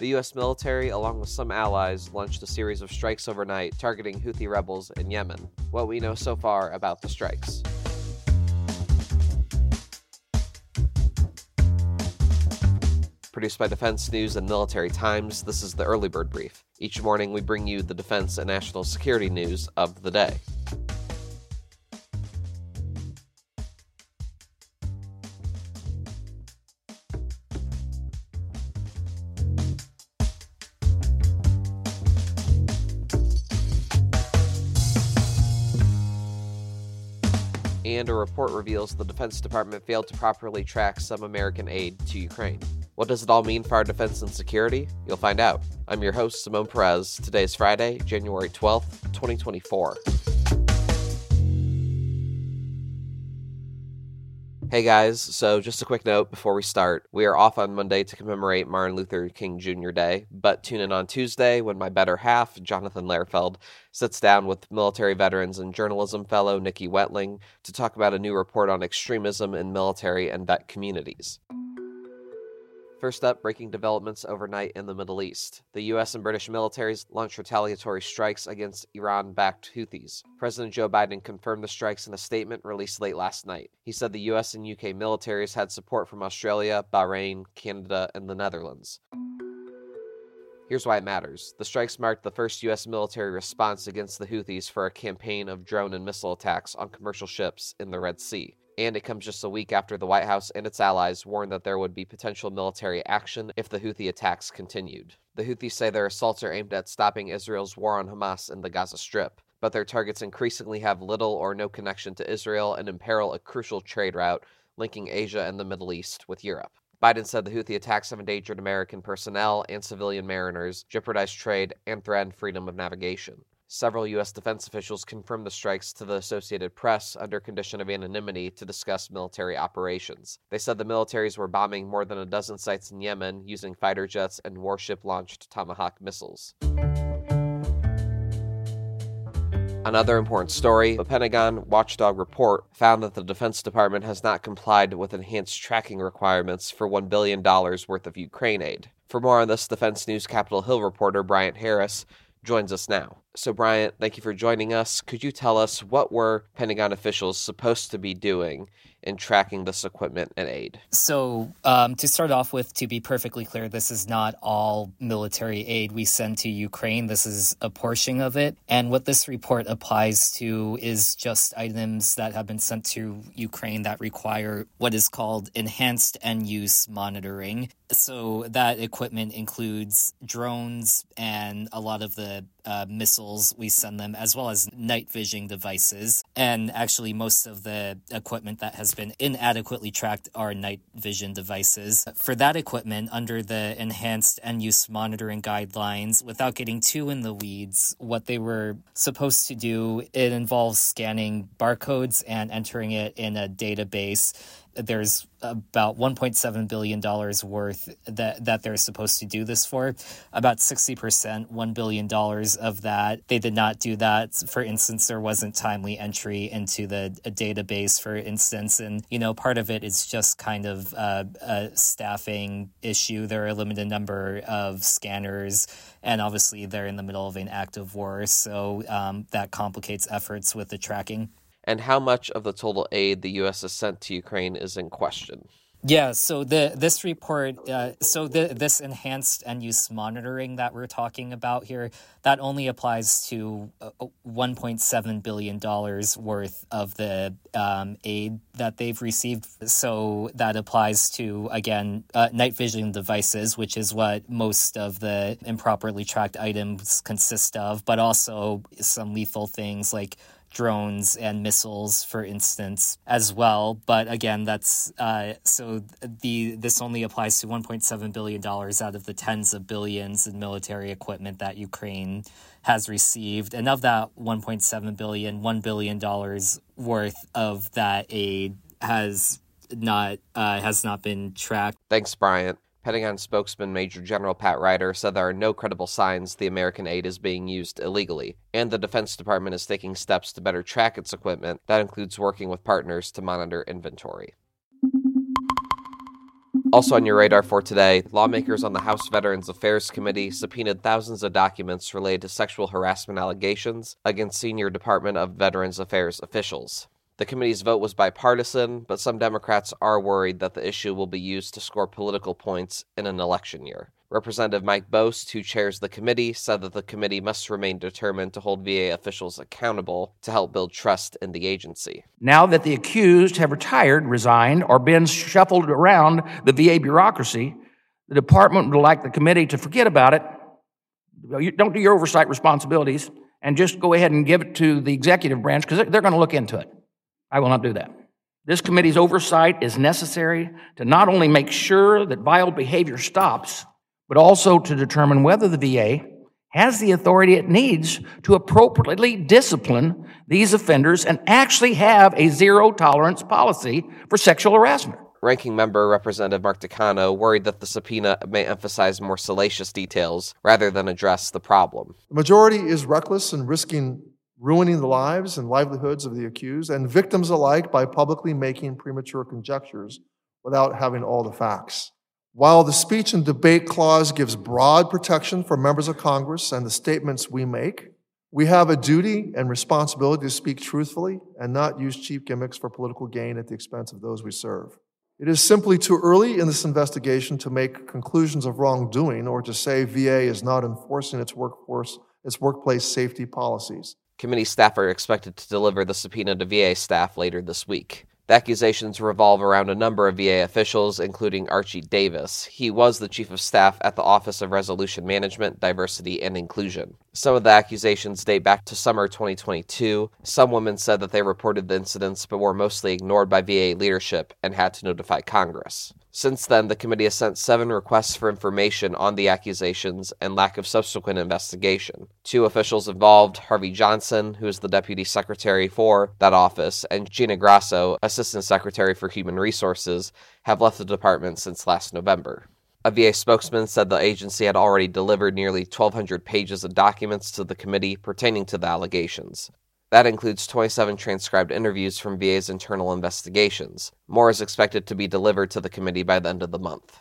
The U.S. military, along with some allies, launched a series of strikes overnight targeting Houthi rebels in Yemen. What we know so far about the strikes. Produced by Defense News and Military Times, this is the Early Bird Brief. Each morning, we bring you the defense and national security news of the day. And a report reveals the Defense Department failed to properly track some American aid to Ukraine. What does it all mean for our defense and security? You'll find out. I'm your host, Simone Perez. Today is Friday, January 12th, 2024. Hey guys, so just a quick note before we start. We are off on Monday to commemorate Martin Luther King Jr. Day, but tune in on Tuesday when my better half, Jonathan Lehrfeld, sits down with military veterans and journalism fellow Nikki Wentling to talk about a new report on extremism in military and vet communities. First up, breaking developments overnight in the Middle East. The U.S. and British militaries launched retaliatory strikes against Iran backed Houthis. President Joe Biden confirmed the strikes in a statement released late last night. He said the U.S. and UK militaries had support from Australia, Bahrain, Canada, and the Netherlands. Here's why it matters. The strikes marked the first U.S. military response against the Houthis for a campaign of drone and missile attacks on commercial ships in the Red Sea and it comes just a week after the White House and its allies warned that there would be potential military action if the Houthi attacks continued. The Houthis say their assaults are aimed at stopping Israel's war on Hamas in the Gaza Strip, but their targets increasingly have little or no connection to Israel and imperil a crucial trade route linking Asia and the Middle East with Europe. Biden said the Houthi attacks have endangered American personnel and civilian mariners, jeopardized trade, and threatened freedom of navigation. Several U.S. defense officials confirmed the strikes to the Associated Press under condition of anonymity to discuss military operations. They said the militaries were bombing more than a dozen sites in Yemen using fighter jets and warship launched Tomahawk missiles. Another important story a Pentagon watchdog report found that the Defense Department has not complied with enhanced tracking requirements for $1 billion worth of Ukraine aid. For more on this, Defense News Capitol Hill reporter Bryant Harris joins us now. So, Bryant, thank you for joining us. Could you tell us what were Pentagon officials supposed to be doing in tracking this equipment and aid? So, um, to start off with, to be perfectly clear, this is not all military aid we send to Ukraine. This is a portion of it. And what this report applies to is just items that have been sent to Ukraine that require what is called enhanced end use monitoring. So, that equipment includes drones and a lot of the uh, missiles we send them, as well as night vision devices. And actually, most of the equipment that has been inadequately tracked are night vision devices. For that equipment, under the enhanced end use monitoring guidelines, without getting too in the weeds, what they were supposed to do, it involves scanning barcodes and entering it in a database there's about 1.7 billion dollars worth that that they're supposed to do this for. About 60% 1 billion dollars of that they did not do that. For instance there wasn't timely entry into the database for instance. And you know part of it is just kind of uh, a staffing issue. There are a limited number of scanners and obviously they're in the middle of an active war. So um, that complicates efforts with the tracking and how much of the total aid the U.S. has sent to Ukraine is in question. Yeah, so the this report, uh, so the, this enhanced end use monitoring that we're talking about here, that only applies to uh, 1.7 billion dollars worth of the um, aid that they've received. So that applies to again uh, night vision devices, which is what most of the improperly tracked items consist of, but also some lethal things like drones and missiles, for instance, as well. But again, that's uh, so the this only applies to 1.7 billion dollars out of the tens of billions in military equipment that Ukraine has received, and of that 1.7 billion, 1 billion dollars worth of that aid has not uh, has not been tracked. Thanks, Bryant. Pentagon spokesman Major General Pat Ryder said there are no credible signs the American aid is being used illegally, and the Defense Department is taking steps to better track its equipment. That includes working with partners to monitor inventory. Also on your radar for today, lawmakers on the House Veterans Affairs Committee subpoenaed thousands of documents related to sexual harassment allegations against senior Department of Veterans Affairs officials. The committee's vote was bipartisan, but some Democrats are worried that the issue will be used to score political points in an election year. Representative Mike Bost, who chairs the committee, said that the committee must remain determined to hold VA officials accountable to help build trust in the agency. Now that the accused have retired, resigned, or been shuffled around the VA bureaucracy, the department would like the committee to forget about it. Don't do your oversight responsibilities and just go ahead and give it to the executive branch because they're going to look into it. I will not do that. This committee's oversight is necessary to not only make sure that vile behavior stops, but also to determine whether the VA has the authority it needs to appropriately discipline these offenders and actually have a zero tolerance policy for sexual harassment. Ranking member Representative Mark Takano worried that the subpoena may emphasize more salacious details rather than address the problem. The majority is reckless in risking ruining the lives and livelihoods of the accused and victims alike by publicly making premature conjectures without having all the facts. While the speech and debate clause gives broad protection for members of Congress and the statements we make, we have a duty and responsibility to speak truthfully and not use cheap gimmicks for political gain at the expense of those we serve. It is simply too early in this investigation to make conclusions of wrongdoing or to say VA is not enforcing its workforce, its workplace safety policies. Committee staff are expected to deliver the subpoena to VA staff later this week. The accusations revolve around a number of VA officials, including Archie Davis. He was the chief of staff at the Office of Resolution Management, Diversity, and Inclusion. Some of the accusations date back to summer 2022. Some women said that they reported the incidents but were mostly ignored by VA leadership and had to notify Congress. Since then, the committee has sent seven requests for information on the accusations and lack of subsequent investigation. Two officials involved, Harvey Johnson, who is the deputy secretary for that office, and Gina Grosso, assistant secretary for human resources, have left the department since last November. A VA spokesman said the agency had already delivered nearly 1,200 pages of documents to the committee pertaining to the allegations. That includes 27 transcribed interviews from VA's internal investigations. More is expected to be delivered to the committee by the end of the month.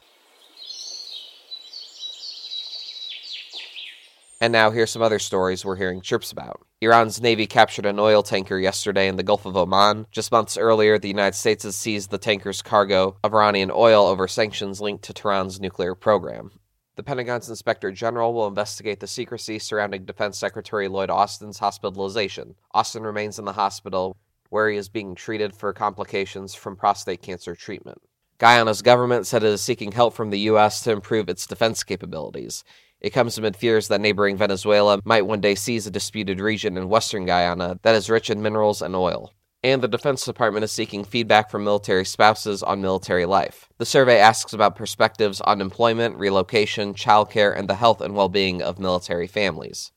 And now here's some other stories we're hearing chirps about. Iran's Navy captured an oil tanker yesterday in the Gulf of Oman. Just months earlier, the United States has seized the tanker's cargo of Iranian oil over sanctions linked to Tehran's nuclear program. The Pentagon's Inspector General will investigate the secrecy surrounding Defense Secretary Lloyd Austin's hospitalization. Austin remains in the hospital where he is being treated for complications from prostate cancer treatment. Guyana's government said it is seeking help from the U.S. to improve its defense capabilities. It comes amid fears that neighboring Venezuela might one day seize a disputed region in western Guyana that is rich in minerals and oil and the Defense Department is seeking feedback from military spouses on military life. The survey asks about perspectives on employment, relocation, childcare, and the health and well being of military families.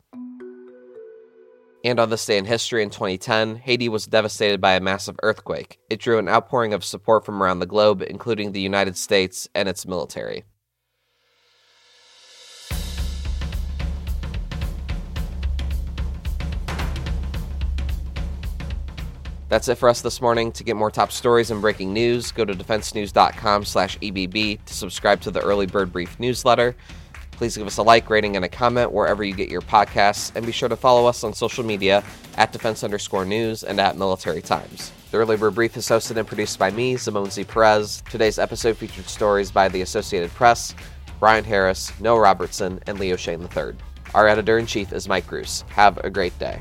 And on this day in history in 2010, Haiti was devastated by a massive earthquake. It drew an outpouring of support from around the globe, including the United States and its military. That's it for us this morning. To get more top stories and breaking news, go to defensenews.com slash EBB to subscribe to the Early Bird Brief newsletter. Please give us a like, rating, and a comment wherever you get your podcasts, and be sure to follow us on social media at defense underscore news and at military times. The Early Bird Brief is hosted and produced by me, Simone Z. Perez. Today's episode featured stories by the Associated Press, Bryant Harris, Noah Robertson, and Leo Shane III. Our editor in chief is Mike Bruce. Have a great day.